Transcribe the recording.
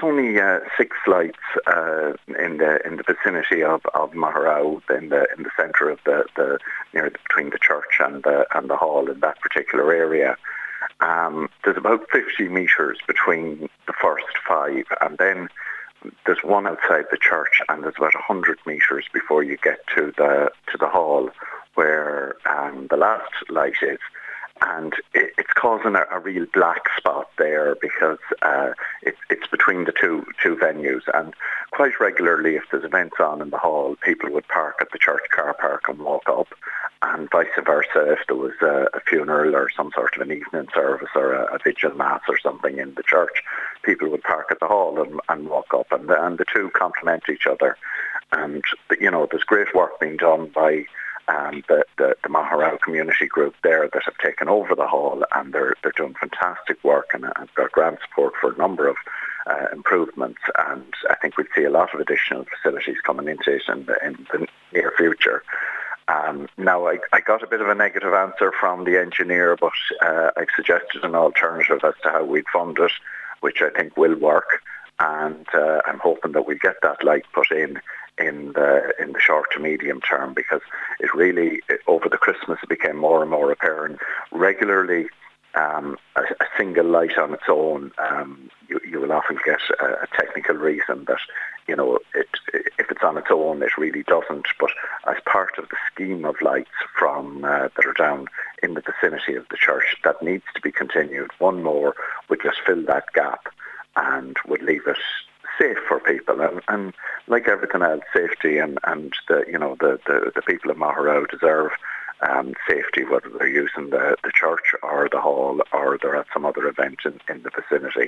there's only uh, six lights uh, in the in the vicinity of of Maugherow, in the in the centre of the, the near between the church and the and the hall in that particular area. Um, there's about 50 metres between the first five, and then there's one outside the church, and there's about 100 metres before you get to the to the hall where um, the last light is and it, it's causing a, a, real black spot there because uh, it, it's between the two two venues. And quite regularly, if there's events on in the hall, people would park at the church car park and walk up, and vice versa. If there was a, a funeral or some sort of an evening service or a, a, vigil mass or something in the church, people would park at the hall and, and walk up, and the, and the two complement each other. And you know, there's great work being done by um, the, the, the Maugherow community group there that have taken over the hall and they're, they're doing fantastic work and have got grant support for a number of uh, improvements and I think we'd see a lot of additional facilities coming into it in the, in the near future. Um, now, I, I, got a bit of a negative answer from the engineer, but uh, I've suggested an alternative as to how we'd fund it, which I think will work. And uh, I'm hoping that we get that light put in in the in the short to medium term because it really over the Christmas it became more and more apparent regularly. Um, a, a, single light on its own, um, you, will often get a, a, technical reason that you know it, if it's on its own, it really doesn't. But as part of the scheme of lights from uh, that are down in the vicinity of the church, that needs to be continued. One more would just fill that gap and would leave it safe for people. And, and like everything else, safety and, and the you know the, the, the people of Maugherow deserve um, safety, whether they're using the, the church or the hall or they're at some other event in, in the vicinity.